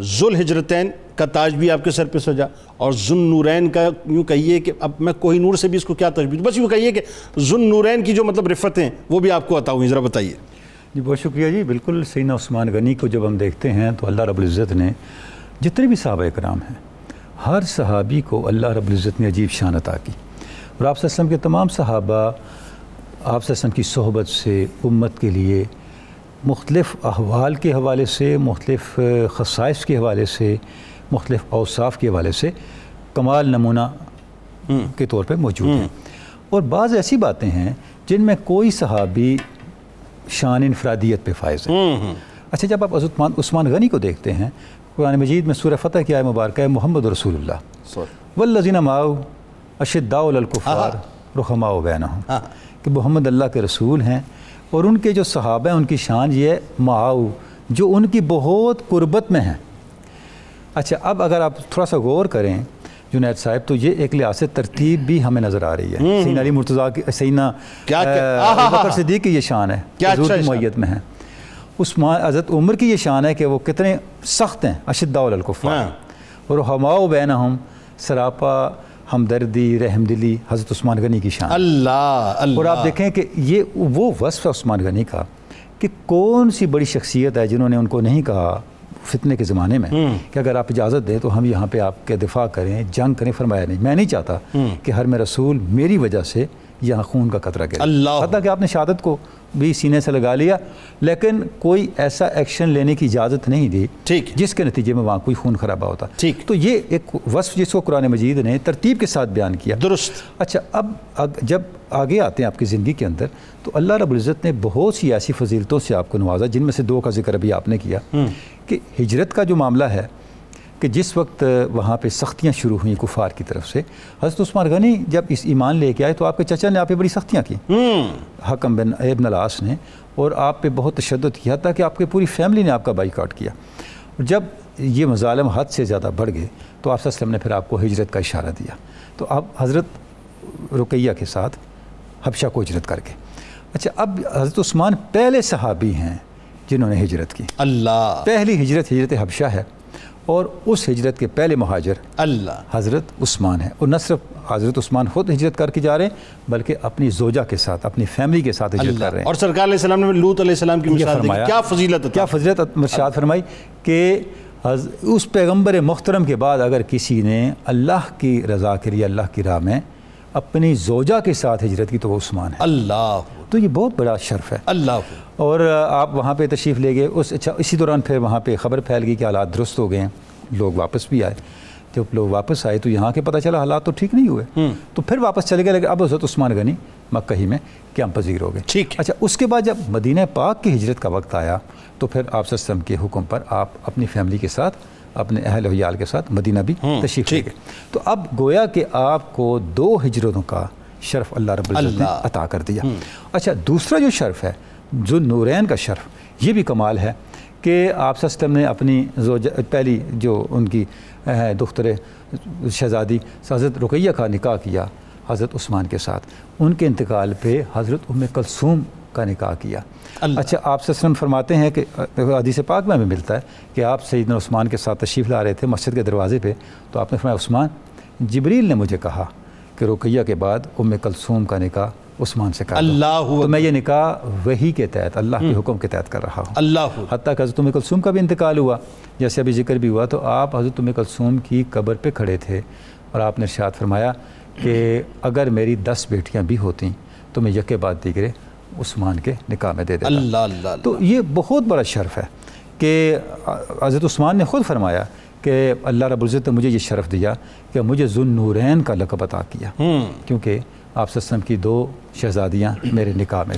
ذل ہجرتین کا تاج بھی آپ کے سر پہ سجا اور ذن نورین کا یوں کہیے کہ اب میں کوئی نور سے بھی اس کو کیا تجبیز بس یوں کہیے کہ ذن نورین کی جو مطلب رفتیں وہ بھی آپ کو عطا ہوئی ذرا بتائیے۔ جی بہت شکریہ جی۔ بالکل سینہ عثمان غنی کو جب ہم دیکھتے ہیں تو اللہ رب العزت نے جتنے بھی صحابہ اکرام ہیں، ہر صحابی کو اللہ رب العزت نے عجیب شان عطا کی۔ اور آپ وسلم کے تمام صحابہ آپ وسلم کی صحبت سے، امت کے لیے مختلف احوال کے حوالے سے مختلف خصائص کے حوالے سے مختلف اوصاف کے حوالے سے کمال نمونہ کے طور پہ موجود ہیں۔ اور بعض ایسی باتیں ہیں جن میں کوئی صحابی شان انفرادیت پہ فائز ہے۔ اچھا جب آپ عثمان عثمان غنی کو دیکھتے ہیں قرآن مجید میں سورہ فتح کیا ہے مبارکہ ہے محمد رسول اللہ۔ والذین ماؤ اشداء الکفار رحماء بینہم کہ محمد اللہ کے رسول ہیں اور ان کے جو صحابہ ہیں ان کی شان یہ معاؤ جو ان کی بہت قربت میں ہیں۔ اچھا اب اگر آپ تھوڑا سا غور کریں جنید صاحب تو یہ ایک لحاظ سے ترتیب بھی ہمیں نظر آ رہی ہے۔ سین علی مرتضیٰ کی سینہ بکر صدیق کی یہ شان ہے۔ حضور کی معیت میں ہے۔ عثمان حضرت عمر کی یہ شان ہے کہ وہ کتنے سخت ہیں اشداء الکفار۔ اور ہماؤ بینہم سراپا ہمدردی رحم دلی حضرت عثمان غنی کی شان۔ اللہ اللہ۔ اور آپ دیکھیں کہ یہ وہ وصف ہے عثمان غنی کا کہ کون سی بڑی شخصیت ہے جنہوں نے ان کو نہیں کہا فتنے کے زمانے میں کہ اگر آپ اجازت دیں تو ہم یہاں پہ آپ کے دفاع کریں جنگ کریں۔ فرمایا نہیں میں نہیں چاہتا کہ ہر میں رسول میری وجہ سے یہاں خون کا قطرہ گرے اللہ۔ حتیٰ کہ آپ نے شہادت کو بھی سینے سے لگا لیا لیکن کوئی ایسا ایکشن لینے کی اجازت نہیں دی ٹھیک۔ جس کے نتیجے میں وہاں کوئی خون خرابہ ہوتا۔ ٹھیک۔ تو یہ ایک وصف جس کو قرآن مجید نے ترتیب کے ساتھ بیان کیا۔ درست۔ اچھا اب جب آگے آتے ہیں آپ کی زندگی کے اندر تو اللہ رب العزت نے بہت سی ایسی فضیلتوں سے آپ کو نوازا جن میں سے دو کا ذکر ابھی آپ نے کیا کہ ہجرت کا جو معاملہ ہے کہ جس وقت وہاں پہ سختیاں شروع ہوئیں کفار کی طرف سے حضرت عثمان غنی جب اس ایمان لے کے آئے تو آپ کے چچا نے آپ پہ بڑی سختیاں کی حکم بن ابن العاص نے اور آپ پہ بہت تشدد کیا تھا کہ آپ کی پوری فیملی نے آپ کا بائی کاٹ کیا جب یہ مظالم حد سے زیادہ بڑھ گئے تو آپ وسلم نے پھر آپ کو ہجرت کا اشارہ دیا۔ تو آپ حضرت رقیہ کے ساتھ حبشہ کو ہجرت کر کے۔ اچھا اب حضرت عثمان پہلے صحابی ہیں جنہوں نے ہجرت کی۔ اللہ۔ پہلی ہجرت ہجرت حبشہ ہے۔ اور اس ہجرت کے پہلے مہاجر اللہ۔ حضرت عثمان ہے اور نہ صرف حضرت عثمان خود ہجرت کر کے جا رہے ہیں بلکہ اپنی زوجہ کے ساتھ اپنی فیملی کے ساتھ ہجرت کر رہے ہیں۔ اور سرکار علیہ السلام نے لوت علیہ السلام کی فرمایا۔ کیا فضیلت کیا فضیلت مرشاد فرمائی کہ اس پیغمبر محترم کے بعد اگر کسی نے اللہ کی رضا کے لیے اللہ کی راہ میں اپنی زوجہ کے ساتھ ہجرت کی تو وہ عثمان ہے۔ اللہ۔ تو یہ بہت بڑا شرف ہے۔ اللہ۔ اور آپ وہاں پہ تشریف لے گئے۔ اس اچھا اسی دوران پھر وہاں پہ خبر پھیل گئی کہ حالات درست ہو گئے ہیں۔ لوگ واپس بھی آئے۔ جب لوگ واپس آئے تو یہاں کے پتہ چلا حالات تو ٹھیک نہیں ہوئے۔ تو پھر واپس چلے گئے لیکن اب حضرت عثمان غنی مکہ ہی میں کیمپ پذیر ہو گئے۔ ٹھیک اچھا اس کے بعد جب مدینہ پاک کی ہجرت کا وقت آیا تو پھر آپ وسلم کے حکم پر آپ اپنی فیملی کے ساتھ اپنے اہل و عیال کے ساتھ مدینہ بھی تشریف لے گئے۔ تو اب گویا کہ آپ کو دو ہجرتوں کا شرف اللہ رب العزت نے۔ عطا کر دیا۔ اچھا دوسرا جو شرف ہے جو نورین کا شرف یہ بھی کمال ہے کہ آپ وسلم نے اپنی زوجہ پہلی جو ان کی دختر شہزادی حضرت رقیہ کا نکاح کیا حضرت عثمان کے ساتھ۔ ان کے انتقال پہ حضرت ام کلثوم کا نکاح کیا۔ اچھا آپ وسلم فرماتے ہیں کہ حدیث پاک میں ہمیں ملتا ہے کہ آپ سیدنا عثمان کے ساتھ تشریف لا رہے تھے مسجد کے دروازے پہ تو آپ نے فرمایا عثمان جبریل نے مجھے کہا کہ رقیہ کے بعد ام کلثوم کا نکاح عثمان سے دو۔ اللہ تو میں یہ نکاح وہی کے تحت اللہ کے حکم کے تحت کر رہا ہوں۔ اللہ حتیٰ کہ حضرت ام کلثوم کا بھی انتقال ہوا۔ جیسے ابھی ذکر بھی ہوا تو آپ حضرت ام کلثوم کی قبر پہ کھڑے تھے اور آپ نے ارشاد فرمایا کہ اگر میری دس بیٹیاں بھی ہوتیں تو میں یکے بعد دیگرے عثمان کے نکاح میں دے دیتا۔ اللہ اللہ تو یہ بہت بڑا شرف ہے کہ حضرت عثمان نے خود فرمایا کہ اللہ رب العزت نے مجھے یہ شرف دیا کہ مجھے ذن نورین کا لقب عطا کیا۔ کیونکہ آپ وسلم کی دو شہزادیاں میرے نکاح میں